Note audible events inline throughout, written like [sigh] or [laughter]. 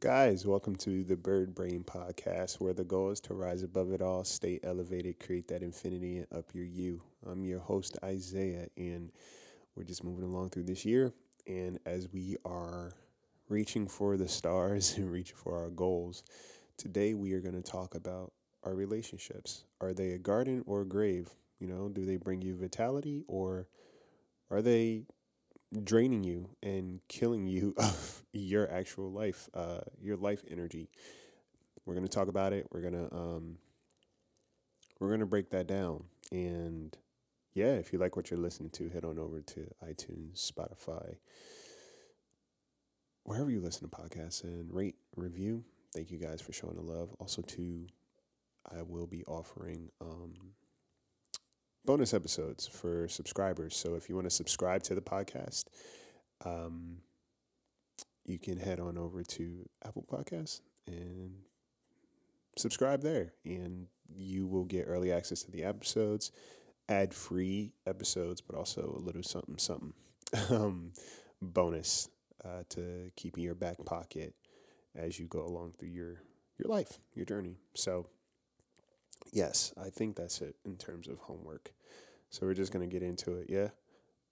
Guys, welcome to the Bird Brain Podcast, where the goal is to rise above it all, stay elevated, create that infinity, and up your you. I'm your host, Isaiah, and we're just moving along through this year. And as we are reaching for the stars [laughs] and reaching for our goals, today we are going to talk about our relationships. Are they a garden or a grave? You know, do they bring you vitality or are they draining you and killing you [laughs] of your actual life, uh, your life energy. We're gonna talk about it. We're gonna um, we're gonna break that down. And yeah, if you like what you're listening to, head on over to iTunes, Spotify, wherever you listen to podcasts, and rate, review. Thank you guys for showing the love. Also, to I will be offering um, bonus episodes for subscribers. So if you want to subscribe to the podcast, um, you can head on over to Apple Podcasts and subscribe there, and you will get early access to the episodes, ad free episodes, but also a little something something [laughs] um, bonus uh, to keep in your back pocket as you go along through your your life, your journey. So yes, I think that's it in terms of homework. So we're just going to get into it. Yeah.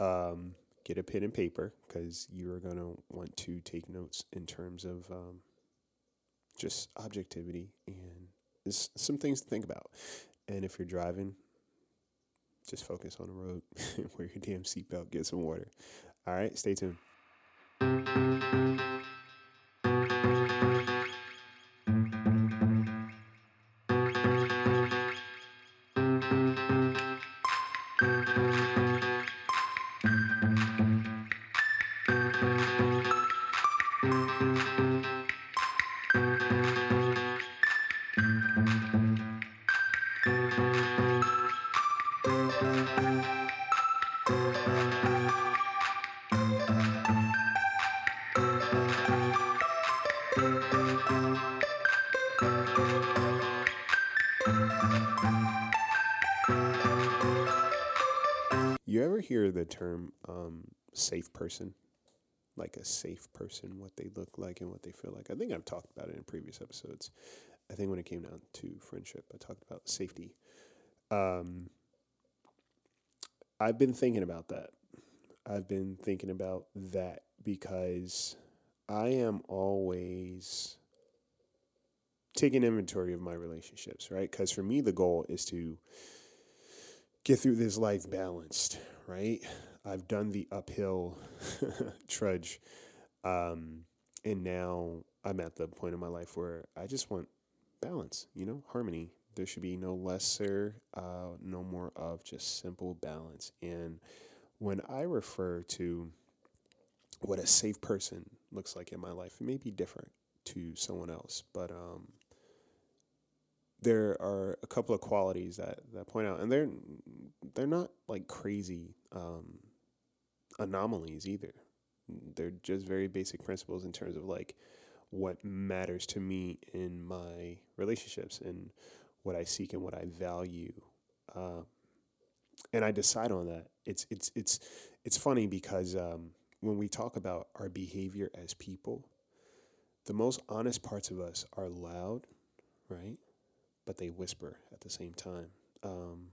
Um, get a pen and paper because you're going to want to take notes in terms of um, just objectivity and some things to think about. And if you're driving, just focus on the road, [laughs] wear your damn seatbelt, get some water. All right, stay tuned. Term um, safe person? Like a safe person, what they look like and what they feel like. I think I've talked about it in previous episodes. I think when it came down to friendship, I talked about safety. Um, I've been thinking about that. I've been thinking about that because I am always taking inventory of my relationships, right? Because for me, the goal is to get through this life balanced, right? I've done the uphill [laughs] trudge. Um, and now I'm at the point in my life where I just want balance, you know, harmony. There should be no lesser, uh, no more of just simple balance. And when I refer to what a safe person looks like in my life, it may be different to someone else, but um, there are a couple of qualities that, that point out, and they're they're not like crazy um, anomalies either. They're just very basic principles in terms of like what matters to me in my relationships and what I seek and what I value. Uh, and I decide on that. It's it's it's it's funny because um, when we talk about our behavior as people, the most honest parts of us are loud, right? but they whisper at the same time. Um,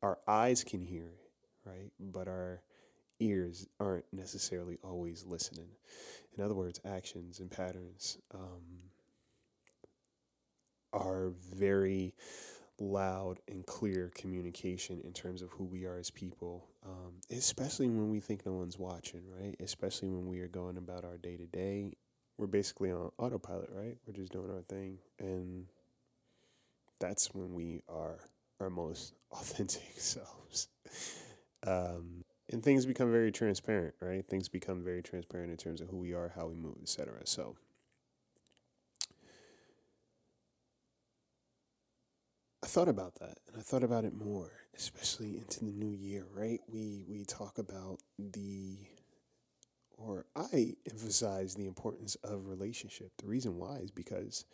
our eyes can hear right? But our ears aren't necessarily always listening. In other words, actions and patterns um, are very loud and clear communication in terms of who we are as people, um, especially when we think no one's watching, right? Especially when we are going about our day to day. We're basically on autopilot, right? We're just doing our thing. And that's when we are our most [laughs] authentic selves. Um, and things become very transparent, right? Things become very transparent in terms of who we are, how we move, etc. So, I thought about that, and I thought about it more, especially into the new year, right? We we talk about the or I emphasize the importance of relationship. The reason why is because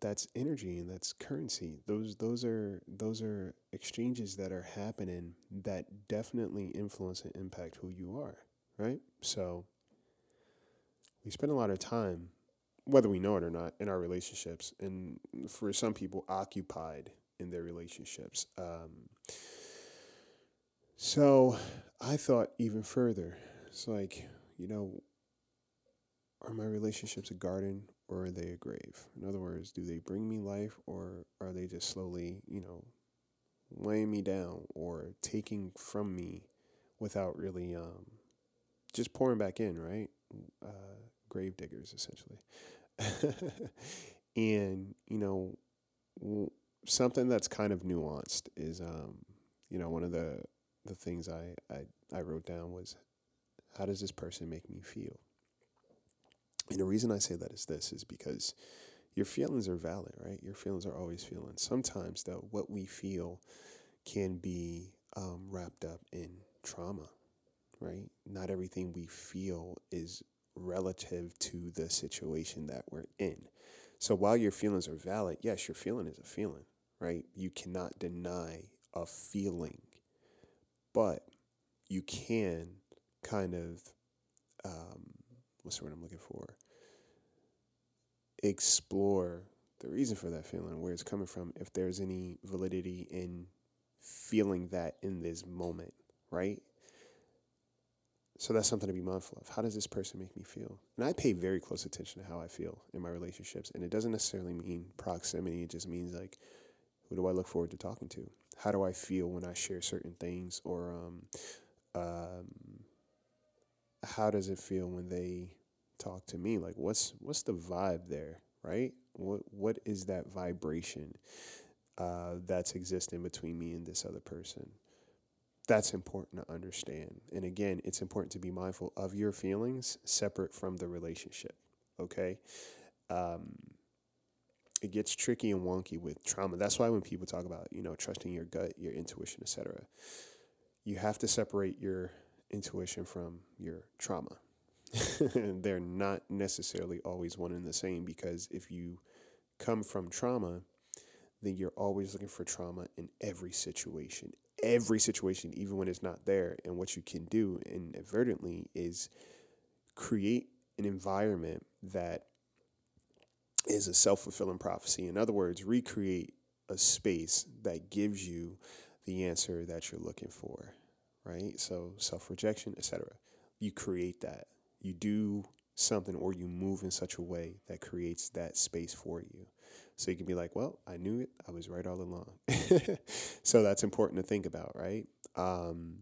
that's energy and that's currency. Those those are those are exchanges that are happening that definitely influence and impact who you are, right? So we spend a lot of time whether we know it or not, in our relationships, and for some people, occupied in their relationships. Um, so I thought even further. It's like, you know, are my relationships a garden or are they a grave? In other words, do they bring me life or are they just slowly, you know, weighing me down or taking from me without really um, just pouring back in, right? Uh, grave diggers, essentially. [laughs] and, you know, w- something that's kind of nuanced is, um, you know, one of the, the things I, I, I wrote down was, how does this person make me feel? And the reason I say that is this is because your feelings are valid, right? Your feelings are always feelings. Sometimes, though, what we feel can be um, wrapped up in trauma, right? Not everything we feel is relative to the situation that we're in. So while your feelings are valid, yes, your feeling is a feeling, right? You cannot deny a feeling, but you can kind of um, what's the word I'm looking for? Explore the reason for that feeling, where it's coming from, if there's any validity in feeling that in this moment, right? So that's something to be mindful of. How does this person make me feel? And I pay very close attention to how I feel in my relationships. And it doesn't necessarily mean proximity, it just means like, who do I look forward to talking to? How do I feel when I share certain things? Or um, um, how does it feel when they talk to me? Like, what's what's the vibe there, right? What what is that vibration uh, that's existing between me and this other person? that's important to understand. And again, it's important to be mindful of your feelings separate from the relationship. Okay. Um, it gets tricky and wonky with trauma. That's why when people talk about, you know, trusting your gut, your intuition, etc., you have to separate your intuition from your trauma. [laughs] They're not necessarily always one and the same because if you come from trauma, then you're always looking for trauma in every situation, every situation, even when it's not there. And what you can do inadvertently is create an environment that is a self fulfilling prophecy. In other words, recreate a space that gives you the answer that you're looking for, right? So self rejection, etc. You create that. You do something or you move in such a way that creates that space for you. So you can be like, well, I knew it. I was right all along. [laughs] so that's important to think about, right? Um,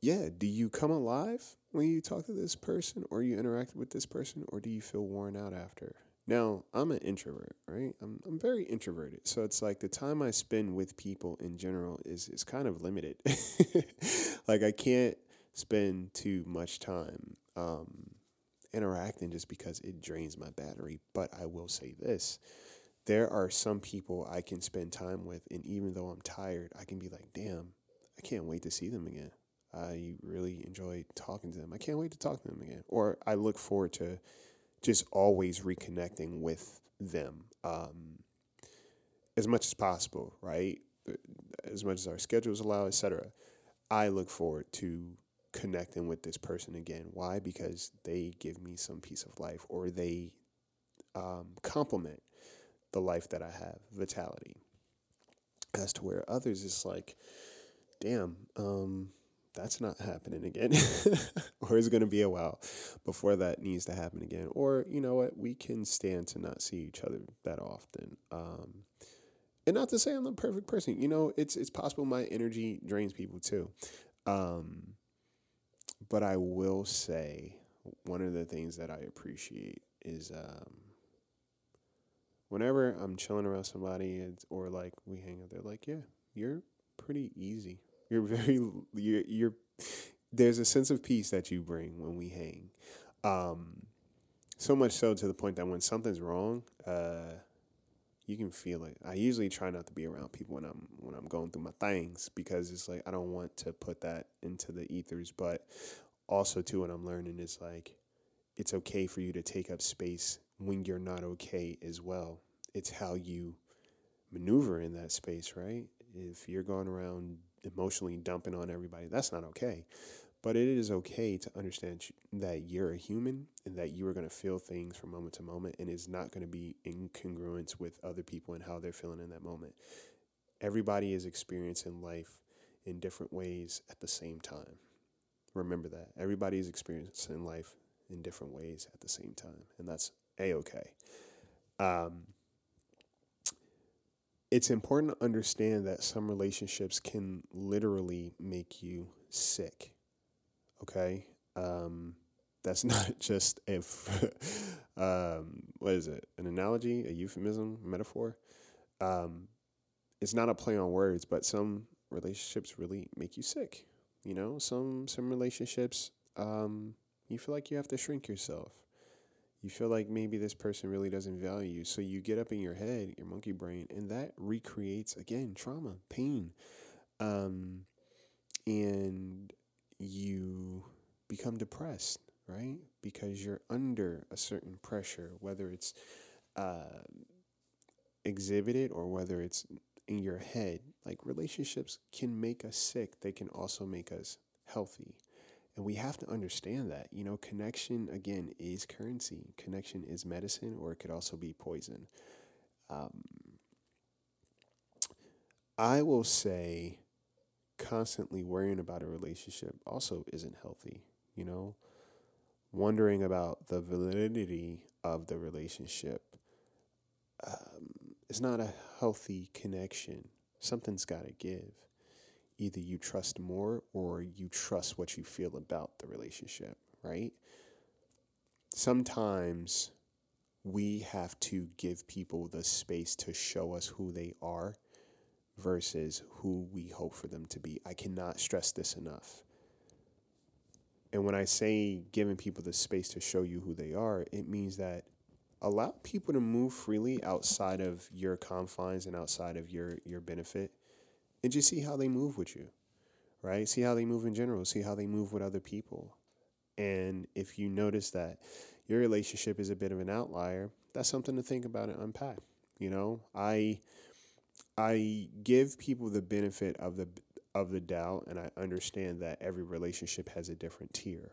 yeah, do you come alive when you talk to this person or you interact with this person or do you feel worn out after? Now, I'm an introvert, right? I'm, I'm very introverted. So it's like the time I spend with people in general is, is kind of limited. [laughs] like I can't spend too much time um, interacting just because it drains my battery. But I will say this there are some people I can spend time with, and even though I'm tired, I can be like, damn, I can't wait to see them again. I really enjoy talking to them. I can't wait to talk to them again. Or I look forward to just always reconnecting with them um, as much as possible, right? As much as our schedules allow, etc. I look forward to connecting with this person again. Why? Because they give me some piece of life or they um, complement the life that I have, vitality. As to where others is like, damn, um, that's not happening again. [laughs] or it's going to be a while before that needs to happen again. Or, you know what, we can stand to not see each other that often. Um, and not to say I'm the perfect person. You know, it's it's possible my energy drains people too. Um, but I will say one of the things that I appreciate is um, whenever I'm chilling around somebody or like we hang out, they're like, "Yeah, you're pretty easy. [laughs] You're very you're you're." There's a sense of peace that you bring when we hang. Um, so much so to the point that when something's wrong, uh, you can feel it. I usually try not to be around people when I'm when I'm going through my things because it's like I don't want to put that into the ethers. But also too, what I'm learning is like it's okay for you to take up space when you're not okay as well. It's how you maneuver in that space, right? If you're going around emotionally dumping on everybody, that's not okay. But it is okay to understand that you're a human and that you are going to feel things from moment to moment and it's not going to be in congruence with other people and how they're feeling in that moment. Everybody is experiencing life in different ways at the same time. Remember that. Everybody is experiencing life in different ways at the same time, and that's a okay. Um, it's important to understand that some relationships can literally make you sick. Okay. Um, that's [laughs] not just a, um, what is it? An analogy, a euphemism, metaphor. Um, it's not a play on words, but some relationships really make you sick. You know, some some relationships, um, you feel like you have to shrink yourself. You feel like maybe this person really doesn't value you. So you get up in your head, your monkey brain, and that recreates again trauma, pain. Um, and you become depressed, right? Because you're under a certain pressure, whether it's uh, exhibited or whether it's in your head. Like relationships can make us sick, they can also make us healthy. And we have to understand that, you know, connection again is currency. Connection is medicine, or it could also be poison. Um, I will say, constantly worrying about a relationship also isn't healthy, you know, wondering about the validity of the relationship um, is not a healthy connection. Something's got to give either you trust more or you trust what you feel about the relationship, right? Sometimes we have to give people the space to show us who they are versus who we hope for them to be. I cannot stress this enough. And when I say giving people the space to show you who they are, it means that allow people to move freely outside of your confines and outside of your your benefit and just see how they move with you, right? See how they move in general, see how they move with other people. And if you notice that your relationship is a bit of an outlier, that's something to think about and unpack. You know, I I give people the benefit of the of the doubt and I understand that every relationship has a different tier.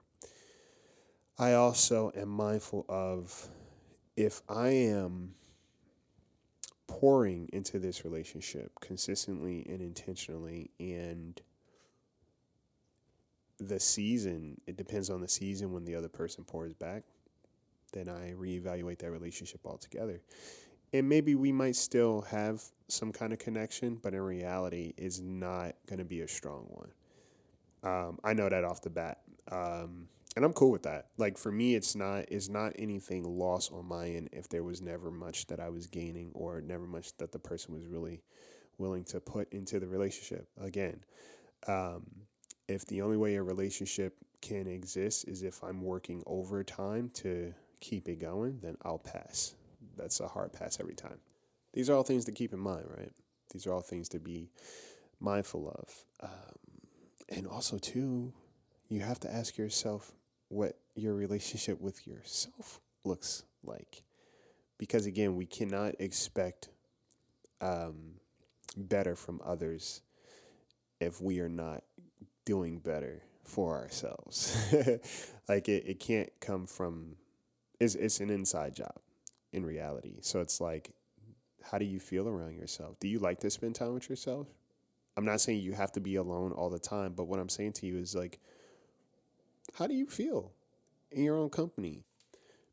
I also am mindful of if I am pouring into this relationship consistently and intentionally and the season it depends on the season when the other person pours back then i reevaluate that relationship altogether and maybe we might still have some kind of connection but in reality is not going to be a strong one um, i know that off the bat um, and I'm cool with that. Like for me, it's not it's not anything lost on my end if there was never much that I was gaining or never much that the person was really willing to put into the relationship. Again, um, if the only way a relationship can exist is if I'm working overtime to keep it going, then I'll pass. That's a hard pass every time. These are all things to keep in mind, right? These are all things to be mindful of. Um, and also, too, you have to ask yourself what your relationship with yourself looks like. Because again, we cannot expect um, better from others if we are not doing better for ourselves. [laughs] like it, it can't come from it's it's an inside job in reality. So it's like how do you feel around yourself? Do you like to spend time with yourself? I'm not saying you have to be alone all the time, but what I'm saying to you is like how do you feel in your own company?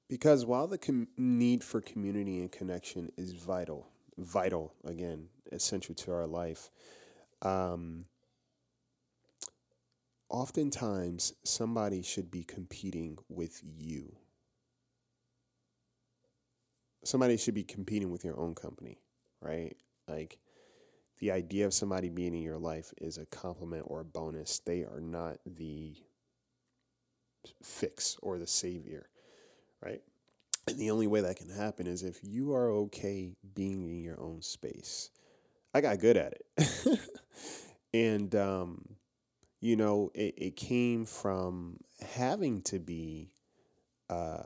Because while the com- need for community and connection is vital, vital, again, essential to our life, um, oftentimes somebody should be competing with you. Somebody should be competing with your own company, right? Like the idea of somebody being in your life is a compliment or a bonus. They are not the fix or the savior, right? And the only way that can happen is if you are okay being in your own space. I got good at it. [laughs] and, um, you know, it, it came from having to be uh,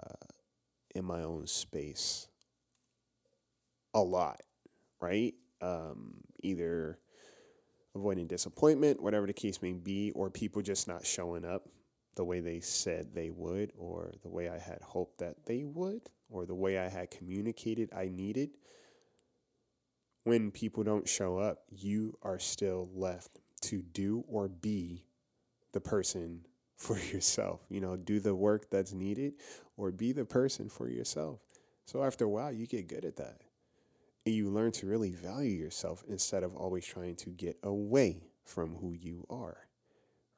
in my own space a lot, right? Um, either avoiding disappointment, whatever the case may be, or people just not showing up the way they said they would, or the way I had hoped that they would, or the way I had communicated I needed, when people don't show up, you are still left to do or be the person [laughs] for yourself. You know, do the work that's needed or be the person for yourself. So after a while, you get good at that. You learn to really value yourself instead of always trying to get away from who you are.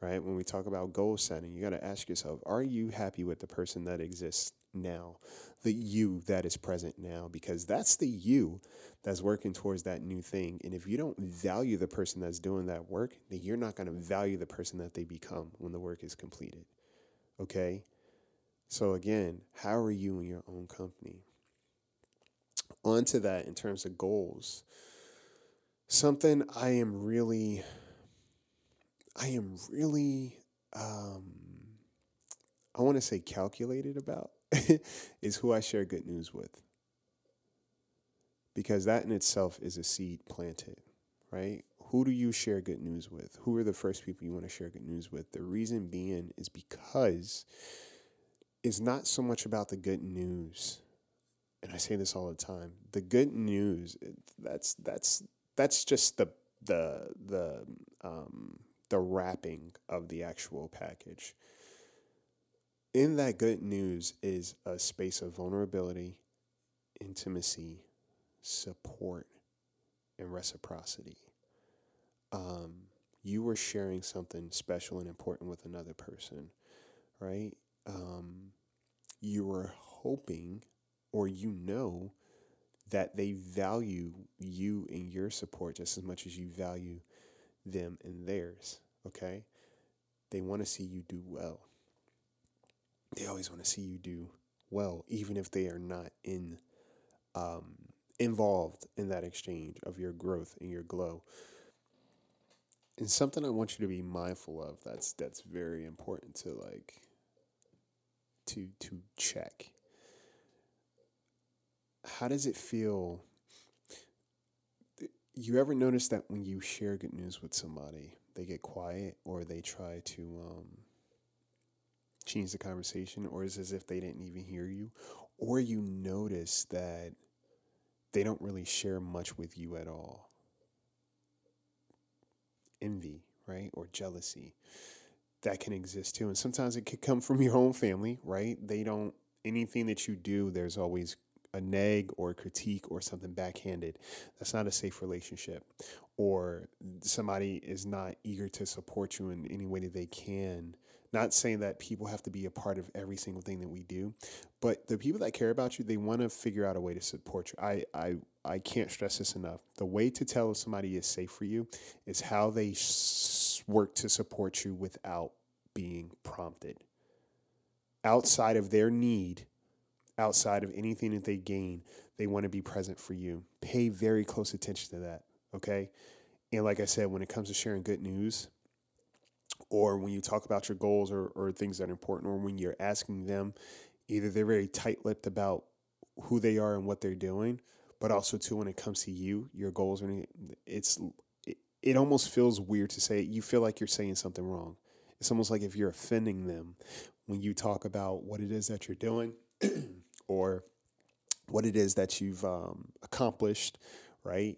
Right? When we talk about goal setting, you got to ask yourself are you happy with the person that exists now? The you that is present now? Because that's the you that's working towards that new thing. And if you don't value the person that's doing that work, then you're not going to value the person that they become when the work is completed. Okay? So, again, how are you in your own company? Onto that in terms of goals, something I am really, I am really, um, I want to say calculated about [laughs] is who I share good news with because that in itself is a seed planted, right? Who do you share good news with? Who are the first people you want to share good news with? The reason being is because it's not so much about the good news. And I say this all the time. The good news that's that's that's just the the the um the wrapping of the actual package. In that good news is a space of vulnerability, intimacy, support, and reciprocity. Um, you were sharing something special and important with another person, right? Um, you were hoping, or you know, that they value you and your support just as much as you value them and theirs, okay? They want to see you do well. They always want to see you do well, even if they are not in um, involved in that exchange of your growth and your glow. And something I want you to be mindful of that's that's very important to like to to check. How does it feel? You ever notice that when you share good news with somebody, they get quiet or they try to um, change the conversation, or it's as if they didn't even hear you, or you notice that they don't really share much with you at all. Envy, right? Or jealousy. That can exist too. And sometimes it could come from your own family, right? They don't, anything that you do, there's always a nag or a critique or something backhanded. That's not a safe relationship. Or somebody is not eager to support you in any way that they can not saying that people have to be a part of every single thing that we do, but the people that care about you, they want to figure out a way to support you. I, I, I can't stress this enough. The way to tell if somebody is safe for you is how they work to support you without being prompted. Outside of their need, outside of anything that they gain, they want to be present for you. Pay very close attention to that, okay? And like I said, when it comes to sharing good news, or when you talk about your goals or, or things that are important, or when you're asking them, either they're very tight lipped about who they are and what they're doing, but also too when it comes to you, your goals, or it's it, it almost feels weird to say. You feel like you're saying something wrong. It's almost like if you're offending them when you talk about what it is that you're doing [clears throat] or what it is that you've um, accomplished, right?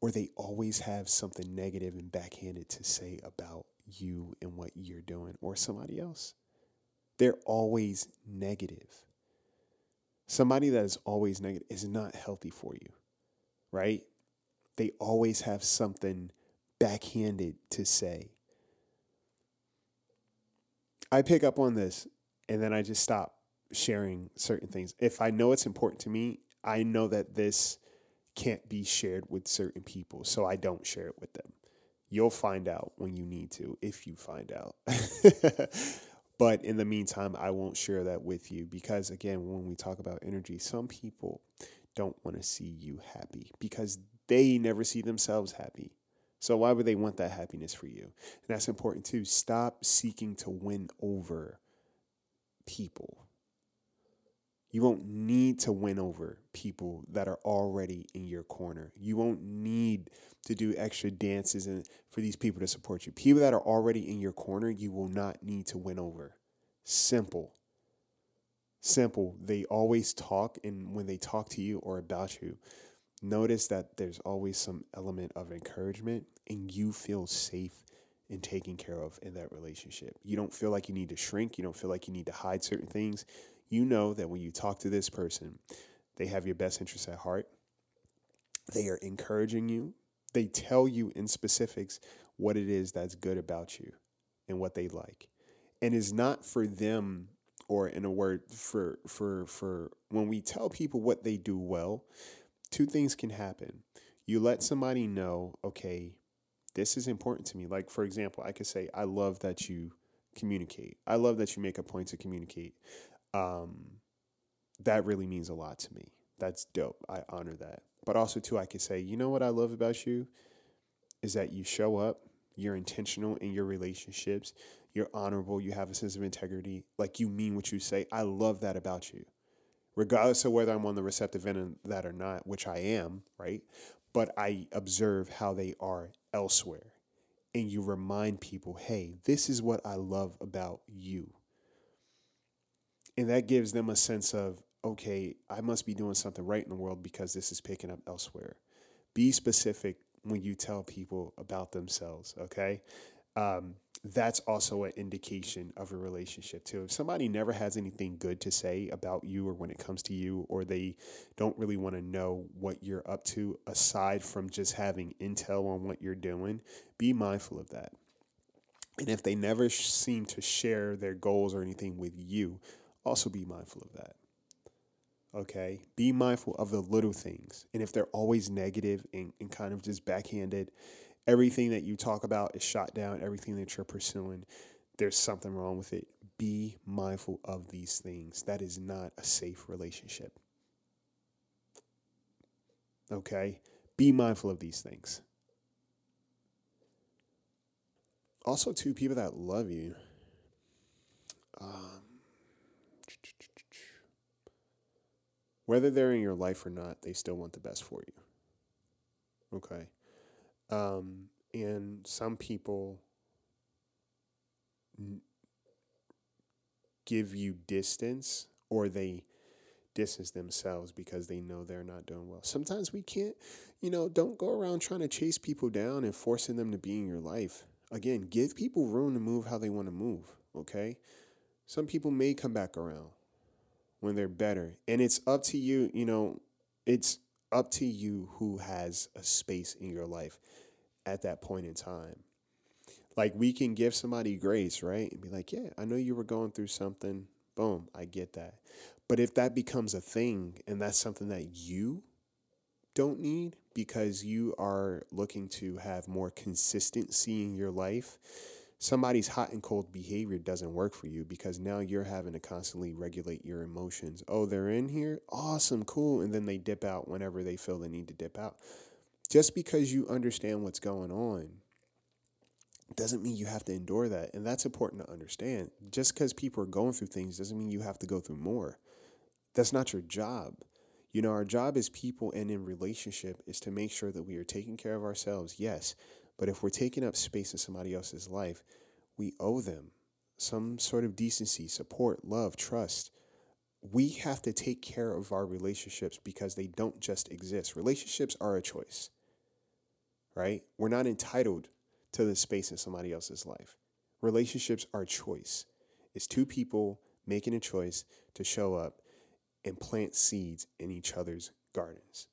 Or they always have something negative and backhanded to say about you and what you're doing or somebody else. They're always negative. Somebody that is always negative is not healthy for you, right? They always have something backhanded to say. I pick up on this and then I just stop sharing certain things. If I know it's important to me, I know that this can't be shared with certain people, so I don't share it with them. You'll find out when you need to, if you find out. [laughs] but in the meantime, I won't share that with you because, again, when we talk about energy, some people don't want to see you happy because they never see themselves happy. So, why would they want that happiness for you? And that's important too. Stop seeking to win over people. You won't need to win over people that are already in your corner. You won't need to do extra dances and for these people to support you. People that are already in your corner, you will not need to win over. Simple. Simple. They always talk, and when they talk to you or about you, notice that there's always some element of encouragement, and you feel safe and taken care of in that relationship. You don't feel like you need to shrink. You don't feel like you need to hide certain things. You know that when you talk to this person, they have your best interests at heart. They are encouraging you. They tell you in specifics what it is that's good about you and what they like. And it's not for them or in a word for for for when we tell people what they do well, two things can happen. You let somebody know, okay, this is important to me. Like for example, I could say I love that you communicate. I love that you make a point to communicate. Um, that really means a lot to me. That's dope. I honor that. But also too, I could say, you know what I love about you is that you show up, you're intentional in your relationships, you're honorable, you have a sense of integrity, like you mean what you say. I love that about you. Regardless of whether I'm on the receptive end of that or not, which I am, right? But I observe how they are elsewhere. And you remind people, hey, this is what I love about you. And that gives them a sense of, okay, I must be doing something right in the world because this is picking up elsewhere. Be specific when you tell people about themselves, okay? Um, that's also an indication of a relationship too. If somebody never has anything good to say about you or when it comes to you, or they don't really want to know what you're up to aside from just having intel on what you're doing, be mindful of that. And if they never seem to share their goals or anything with you, also be mindful of that. Okay. Be mindful of the little things. And if they're always negative and, and kind of just backhanded, everything that you talk about is shot down, everything that you're pursuing, there's something wrong with it. Be mindful of these things. That is not a safe relationship. Okay? Be mindful of these things. Also, two people that love you. Um, whether they're in your life or not, they still want the best for you. Okay. Um, and some people n- give you distance or they distance themselves because they know they're not doing well. Sometimes we can't, you know, don't go around trying to chase people down and forcing them to be in your life. Again, give people room to move how they want to move, okay? Some people may come back around when they're better. And it's up to you, you know, it's up to you who has a space in your life at that point in time. Like we can give somebody grace, right? And be like, yeah, I know you were going through something. Boom, I get that. But if that becomes a thing and that's something that you don't need because you are looking to have more consistency in your life, somebody's hot and cold behavior doesn't work for you because now you're having to constantly regulate your emotions. Oh, they're in here? Awesome, cool. And then they dip out whenever they feel the need to dip out. Just because you understand what's going on doesn't mean you have to endure that. And that's important to understand. Just because people are going through things doesn't mean you have to go through more. That's not your job. You know, our job as people and in relationship is to make sure that we are taking care of ourselves, yes, but if we're taking up space in somebody else's life, we owe them some sort of decency, support, love, trust. We have to take care of our relationships because they don't just exist. Relationships are a choice, right? We're not entitled to the space in somebody else's life. Relationships are a choice. It's two people making a choice to show up and plant seeds in each other's gardens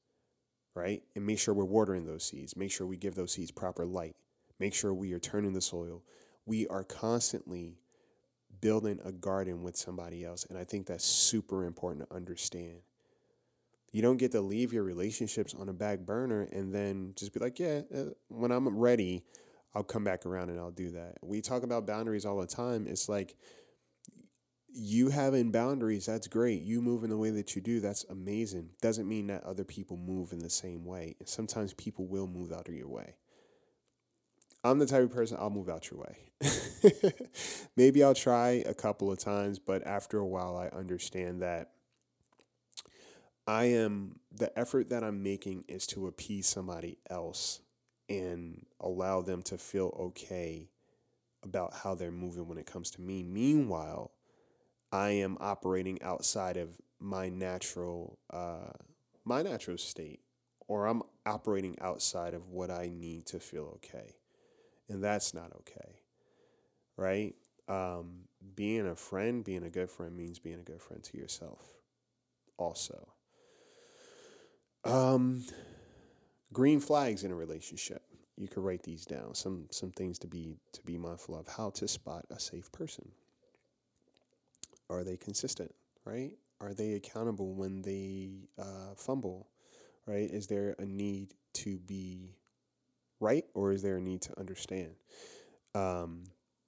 right? And make sure we're watering those seeds. Make sure we give those seeds proper light. Make sure we are turning the soil. We are constantly building a garden with somebody else. And I think that's super important to understand. You don't get to leave your relationships on a back burner and then just be like, yeah, uh, when I'm ready, I'll come back around and I'll do that. We talk about boundaries all the time. It's like, you having boundaries, that's great. You move in the way that you do, that's amazing. Doesn't mean that other people move in the same way. Sometimes people will move out of your way. I'm the type of person I'll move out your way. [laughs] Maybe I'll try a couple of times, but after a while, I understand that I am the effort that I'm making is to appease somebody else and allow them to feel okay about how they're moving when it comes to me. Meanwhile, I am operating outside of my natural uh, my natural state, or I'm operating outside of what I need to feel okay, and that's not okay, right? Um, being a friend, being a good friend means being a good friend to yourself, also. Um, green flags in a relationship. You could write these down. Some some things to be to be mindful of. How to spot a safe person. Are they consistent? Right? Are they accountable when they uh, fumble? Right? Is there a need to be right, or is there a need to understand? Um,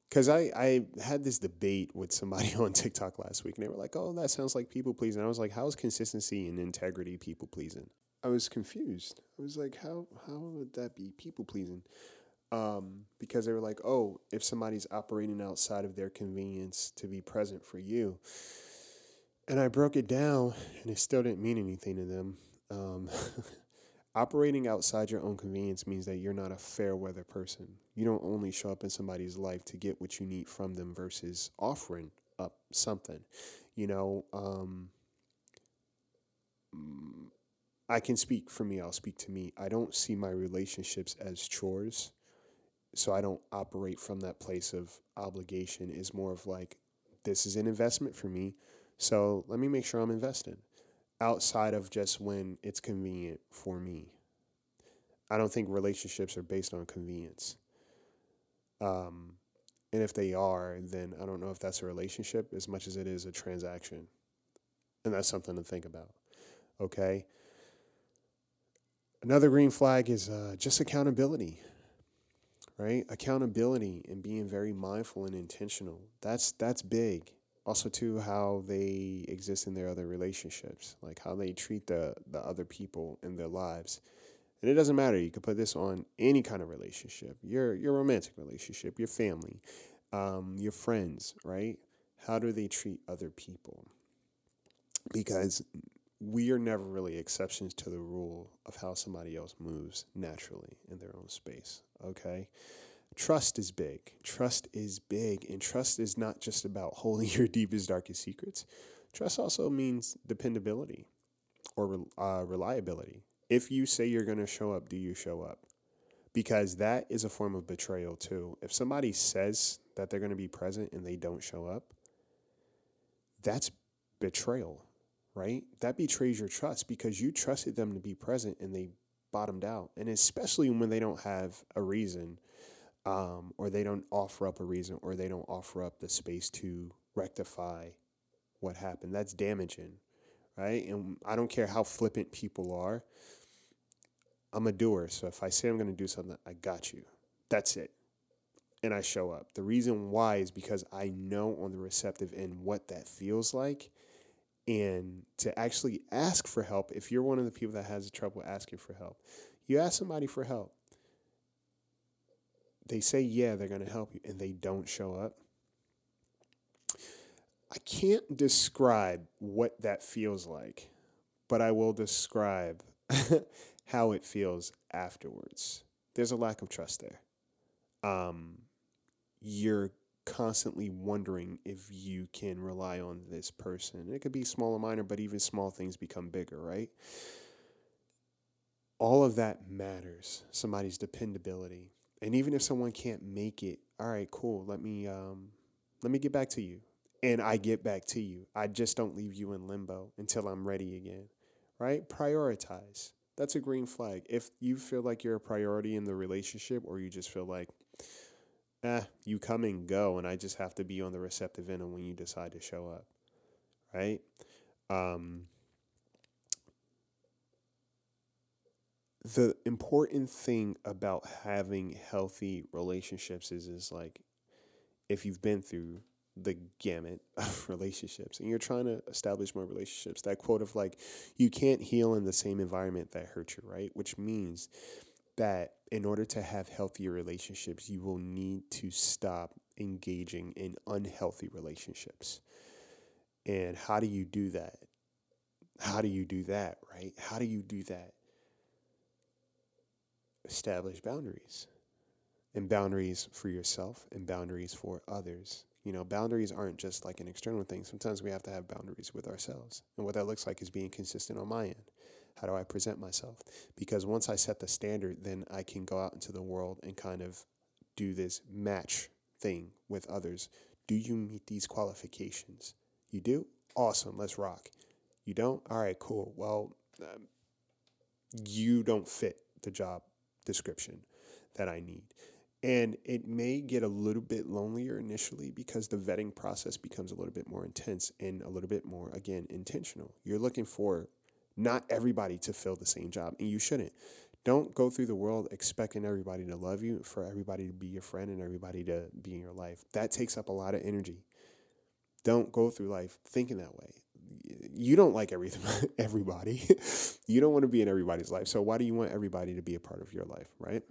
because I, I had this debate with somebody [laughs] on TikTok last week, and they were like, "Oh, that sounds like people pleasing." I was like, "How is consistency and integrity people pleasing?" I was confused. I was like, "How how would that be people pleasing?" Um, because they were like, "Oh, if somebody's operating outside of their convenience to be present for you," and I broke it down, and it still didn't mean anything to them. Um, [laughs] Operating outside your own convenience means that you're not a fair weather person. You don't only show up in somebody's life to get what you need from them versus offering up something. You know, um, I can speak for me, I'll speak to me. I don't see my relationships as chores. So I don't operate from that place of obligation. Is more of like, this is an investment for me. So let me make sure I'm invested outside of just when it's convenient for me. I don't think relationships are based on convenience. Um, and if they are, then I don't know if that's a relationship as much as it is a transaction. And that's something to think about. Okay. Another green flag is uh, just accountability, right? Accountability and being very mindful and intentional. That's that's big. Also too how they exist in their other relationships like how they treat the the other people in their lives. And it doesn't matter. You could put this on any kind of relationship. Your your romantic relationship your family um, your friends right? How do they treat other people? Because we are never really exceptions to the rule of how somebody else moves naturally in their own space okay Trust is big. Trust is big. And trust is not just about [laughs] holding your deepest, darkest secrets. Trust also means dependability or uh, reliability. If you say you're going to show up, do you show up? Because that is a form of betrayal, too. If somebody says that they're going to be present and they don't show up, that's betrayal, right? That betrays your trust because you trusted them to be present and they bottomed out. And especially when they don't have a reason um, or they don't offer up a reason, or they don't offer up the space to rectify what happened. That's damaging, right? And I don't care how flippant people are. I'm a doer, so if I say I'm going to do something, I got you. That's it. And I show up. The reason why is because I know on the receptive end what that feels like. And to actually ask for help, if you're one of the people that has trouble asking for help, you ask somebody for help they say, yeah, they're going to help you, and they don't show up. I can't describe what that feels like, but I will describe [laughs] how it feels afterwards. There's a lack of trust there. Um, you're constantly wondering if you can rely on this person. It could be small or minor, but even small things become bigger, right? All of that matters. Somebody's dependability, and even if someone can't make it, all right, cool. Let me um, let me get back to you, and I get back to you. I just don't leave you in limbo until I'm ready again. Right? Prioritize. That's a green flag. If you feel like you're a priority in the relationship, or you just feel like, eh, you come and go, and I just have to be on the receptive end of when you decide to show up. Right? Um, the important thing about having healthy relationships is is like if you've been through the gamut [laughs] of relationships and you're trying to establish more relationships that quote of like you can't heal in the same environment that hurt you right which means that in order to have healthier relationships you will need to stop engaging in unhealthy relationships and how do you do that how do you do that right how do you do that establish boundaries and boundaries for yourself and boundaries for others. You know, boundaries aren't just like an external thing. Sometimes we have to have boundaries with ourselves. And what that looks like is being consistent on my end. How do I present myself? Because once I set the standard, then I can go out into the world and kind of do this match thing with others. Do you meet these qualifications? You do? Awesome. Let's rock. You don't? All right, cool. Well, um, you don't fit the job description that I need. And it may get a little bit lonelier initially because the vetting process becomes a little bit more intense and a little bit more, again, intentional. You're looking for not everybody to fill the same job, and you shouldn't. Don't go through the world expecting everybody to love you, for everybody to be your friend, and everybody to be in your life. That takes up a lot of energy. Don't go through life thinking that way. You don't like everything, [laughs] everybody. [laughs] you don't want to be in everybody's life. So why do you want everybody to be a part of your life, right?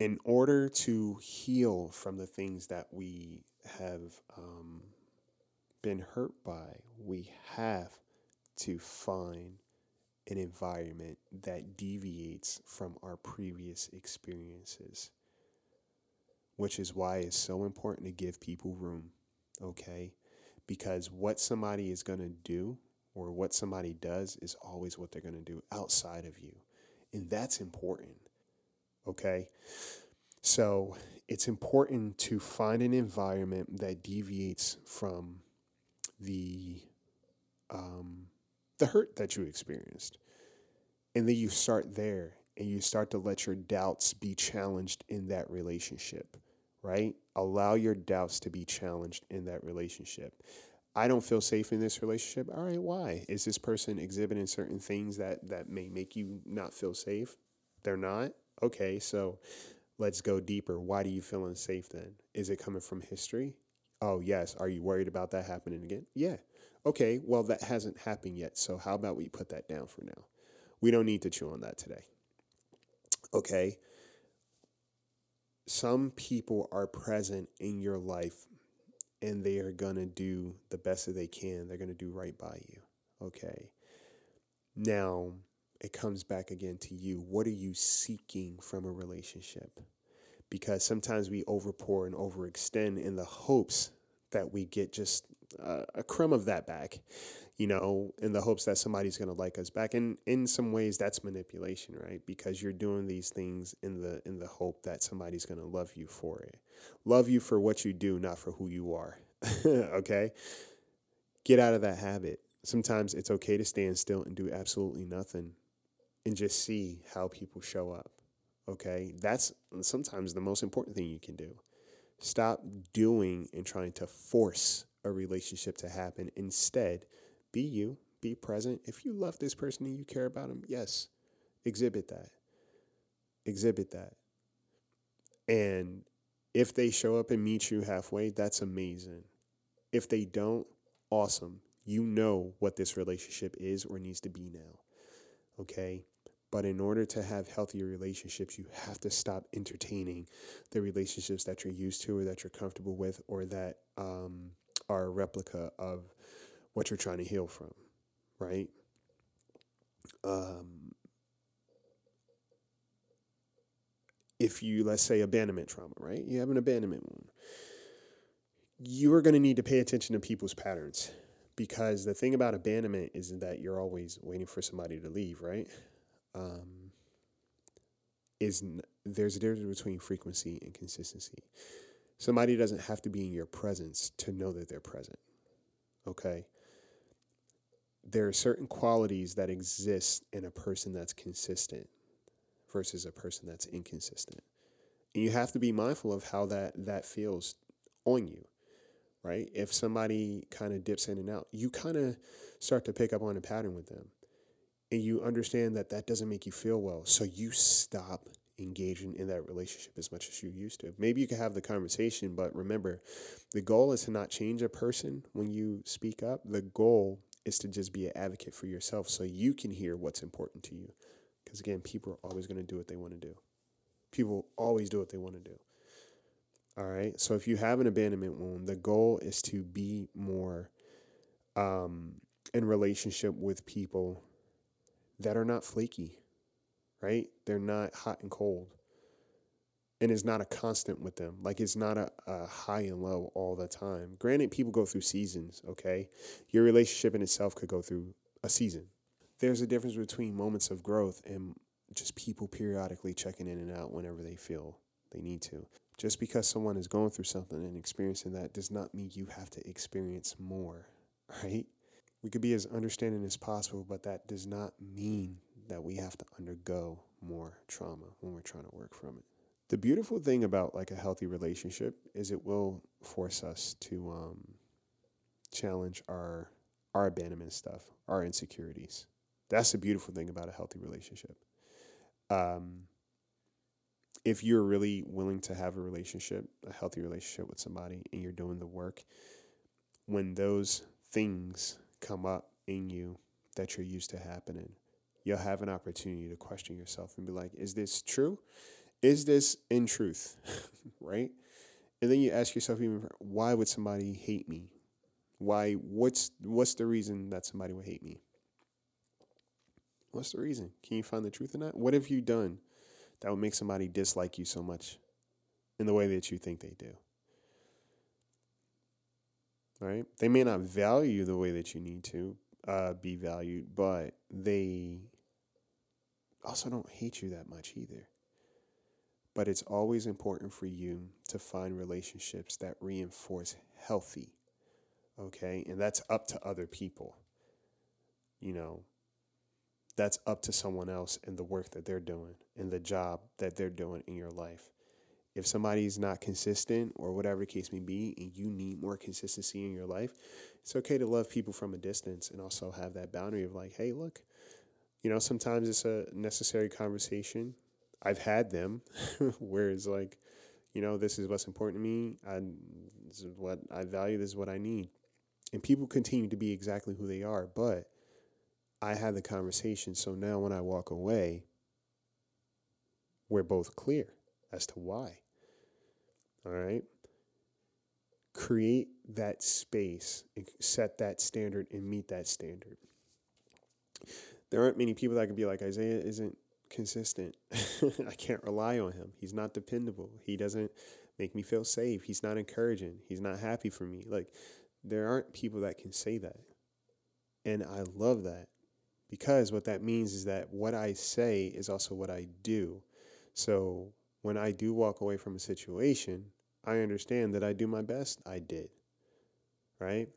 In order to heal from the things that we have um, been hurt by, we have to find an environment that deviates from our previous experiences, which is why it's so important to give people room, okay? Because what somebody is going to do or what somebody does is always what they're going to do outside of you. And that's important, okay? So it's important to find an environment that deviates from the um, the hurt that you experienced. And then you start there and you start to let your doubts be challenged in that relationship, right? Allow your doubts to be challenged in that relationship. I don't feel safe in this relationship. All right, why? Is this person exhibiting certain things that that may make you not feel safe? They're not? Okay, so let's go deeper. Why do you feel unsafe then? Is it coming from history? Oh, yes. Are you worried about that happening again? Yeah. Okay, well, that hasn't happened yet. So, how about we put that down for now? We don't need to chew on that today. Okay. Some people are present in your life and they are going to do the best that they can. They're going to do right by you. Okay. Now, it comes back again to you. What are you seeking from a relationship? Because sometimes we overpour and overextend in the hopes that we get just a crumb of that back, you know, in the hopes that somebody's going to like us back. And in some ways, that's manipulation, right? Because you're doing these things in the in the hope that somebody's going to love you for it, love you for what you do, not for who you are. [laughs] okay, get out of that habit. Sometimes it's okay to stand still and do absolutely nothing, and just see how people show up. Okay, that's sometimes the most important thing you can do. Stop doing and trying to force a relationship to happen. Instead, be you, be present. If you love this person and you care about them, yes, exhibit that. Exhibit that. And if they show up and meet you halfway, that's amazing. If they don't, awesome. You know what this relationship is or needs to be now. Okay? But in order to have healthier relationships, you have to stop entertaining the relationships that you're used to or that you're comfortable with or that um, are a replica of what you're trying to heal from, right? Um, if you, let's say, abandonment trauma, right? You have an abandonment wound. You are going to need to pay attention to people's patterns because the thing about abandonment is that you're always waiting for somebody to leave, right? Um, is there's a difference between frequency and consistency. Somebody doesn't have to be in your presence to know that they're present. Okay. There are certain qualities that exist in a person that's consistent versus a person that's inconsistent. And you have to be mindful of how that that feels on you. Right? If somebody kind of dips in and out, you kind of start to pick up on a pattern with them and you understand that that doesn't make you feel well. So you stop engaging in that relationship as much as you used to. Maybe you can have the conversation, but remember, the goal is to not change a person when you speak up. The goal is to just be an advocate for yourself so you can hear what's important to you. Because again, people are always going to do what they want to do. People always do what they want to do. All right. So if you have an abandonment wound, the goal is to be more um, in relationship with people that are not flaky, right? They're not hot and cold. and it's not a constant with them. Like it's not a, a, high and low all the time. Granted, people go through seasons, okay? Your relationship in itself could go through a season. There's a difference between moments of growth and just people periodically checking in and out whenever they feel they need to. Just because someone is going through something and experiencing that does not mean you have to experience more, [laughs] right? We could be as understanding as possible, but that does not mean that we have to undergo more trauma when we're trying to work from it. The beautiful thing about like a healthy relationship is it will force us to um, challenge our our abandonment stuff, our insecurities. That's the beautiful thing about a healthy relationship. Um, if you're really willing to have a relationship, a healthy relationship with somebody, and you're doing the work, when those things come up in you that you're used to happening, you'll have an opportunity to question yourself and be like, is this true? Is this in truth? [laughs] right? And then you ask yourself even why would somebody hate me? Why what's what's the reason that somebody would hate me? What's the reason? Can you find the truth in that? What have you done that would make somebody dislike you so much in the way that you think they do? Right? They may not value the way that you need to uh, be valued, but they also don't hate you that much either. But it's always important for you to find relationships that reinforce healthy, okay? And that's up to other people. You know, that's up to someone else and the work that they're doing and the job that they're doing in your life. If somebody's not consistent or whatever the case may be, and you need more consistency in your life, it's okay to love people from a distance and also have that boundary of like, hey, look, you know, sometimes it's a necessary conversation. I've had them [laughs] where it's like, you know, this is what's important to me. I, this is what I value. This is what I need. And people continue to be exactly who they are. But I had the conversation. So now when I walk away, we're both clear as to why. All right. Create that space and set that standard and meet that standard there aren't many people that can be like Isaiah isn't consistent. [laughs] I can't rely on him. He's not dependable. He doesn't make me feel safe. He's not encouraging. He's not happy for me. Like there aren't people that can say that. And I love that because what that means is that what I say is also what I do. So when I do walk away from a situation, I understand that I do my best. I did. Right?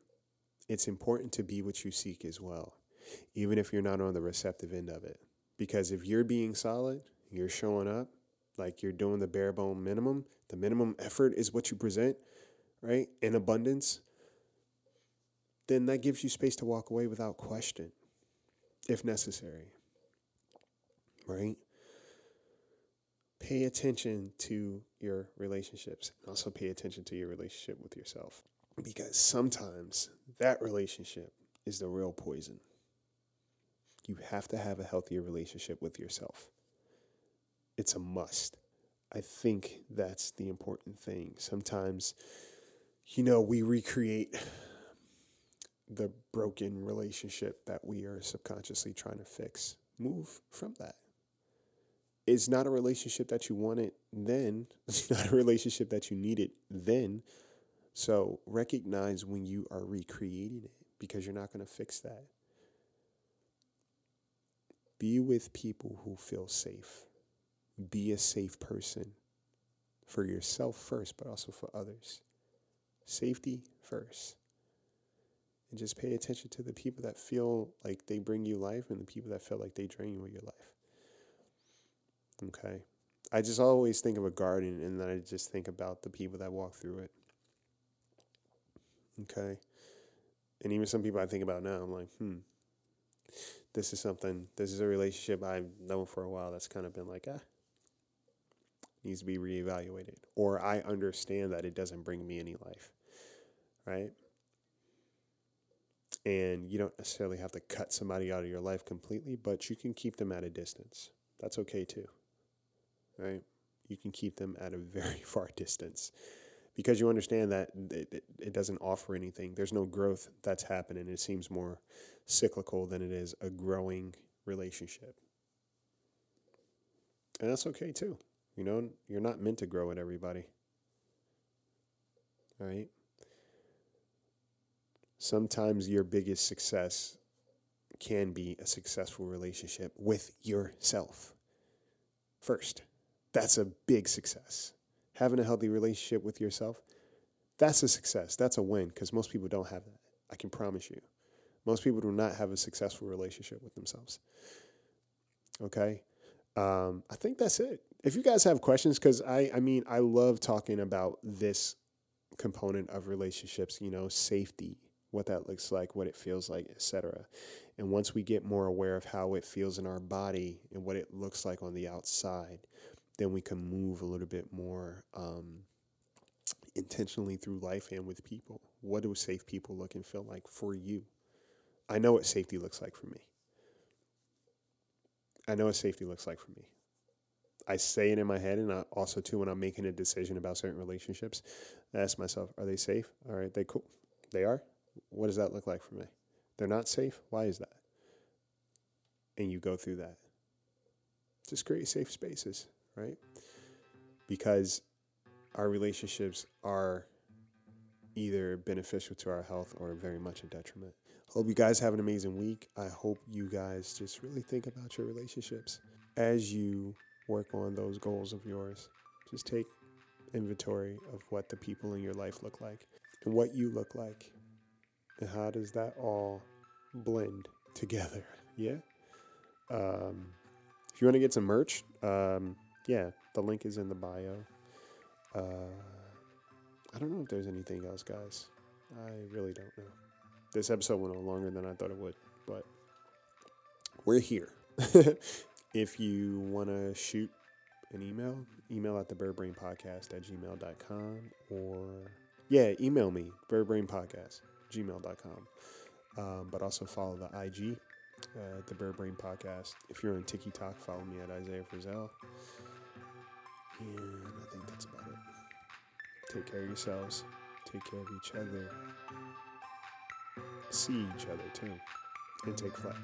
It's important to be what you seek as well even if you're not on the receptive end of it. Because if you're being solid, you're showing up, like you're doing the bare bone minimum, the minimum effort is what you present, right? In abundance, then that gives you space to walk away without question, if necessary, right? Pay attention to your relationships and also pay attention to your relationship with yourself because sometimes that relationship is the real poison you have to have a healthier relationship with yourself. It's a must. I think that's the important thing. Sometimes, you know, we recreate the broken relationship that we are subconsciously trying to fix. Move from that. It's not a relationship that you wanted then, [laughs] it's not a relationship that you needed then. So recognize when you are recreating it because you're not going to fix that. Be with people who feel safe. Be a safe person for yourself first, but also for others. Safety first. And just pay attention to the people that feel like they bring you life and the people that feel like they drain you of your life. Okay. I just always think of a garden and then I just think about the people that walk through it. Okay. And even some people I think about now, I'm like, hmm, this is something, this is a relationship I've known for a while that's kind of been like, ah, needs to be reevaluated. Or I understand that it doesn't bring me any life, right? And you don't necessarily have to cut somebody out of your life completely, but you can keep them at a distance. That's okay too, right? You can keep them at a very [laughs] far distance because you understand that it, it, doesn't offer anything. There's no growth that's happening. It seems more cyclical than it is a growing relationship. And that's okay too. You know, you're not meant to grow with everybody. Right? Sometimes your biggest success can be a successful relationship with yourself first. That's a big success. Having a healthy relationship with yourself, that's a success. That's a win because most people don't have that. I can promise you. Most people do not have a successful relationship with themselves. Okay. Um, I think that's it. If you guys have questions, because I, I mean, I love talking about this component of relationships, you know, safety, what that looks like, what it feels like, etc. And once we get more aware of how it feels in our body and what it looks like on the outside, then we can move a little bit more um, intentionally through life and with people. What do safe people look and feel like for you? I know what safety looks like for me. I know what safety looks like for me. I say it in my head, and I also too when I'm making a decision about certain relationships, I ask myself, are they safe? All right, they cool. They are. What does that look like for me? They're not safe. Why is that? And you go through that. Just create safe spaces, right? Because our relationships are either beneficial to our health or very much a detriment. Hope you guys have an amazing week. I hope you guys just really think about your relationships as you work on those goals of yours. Just take inventory of what the people in your life look like and what you look like and how does that all blend together [laughs] yeah um, if you want to get some merch um, yeah the link is in the bio uh, i don't know if there's anything else guys i really don't know this episode went on longer than i thought it would but we're here [laughs] if you want to shoot an email email at the birdbrainpodcast at gmail.com or yeah email me birdbrainpodcast gmail.com. Um, but also follow the IG, uh, the Brain Podcast. If you're on TikTok, follow me at Isaiah Frizzelle. And I think that's about it. Take care of yourselves. Take care of each other. See each other too. And take flight.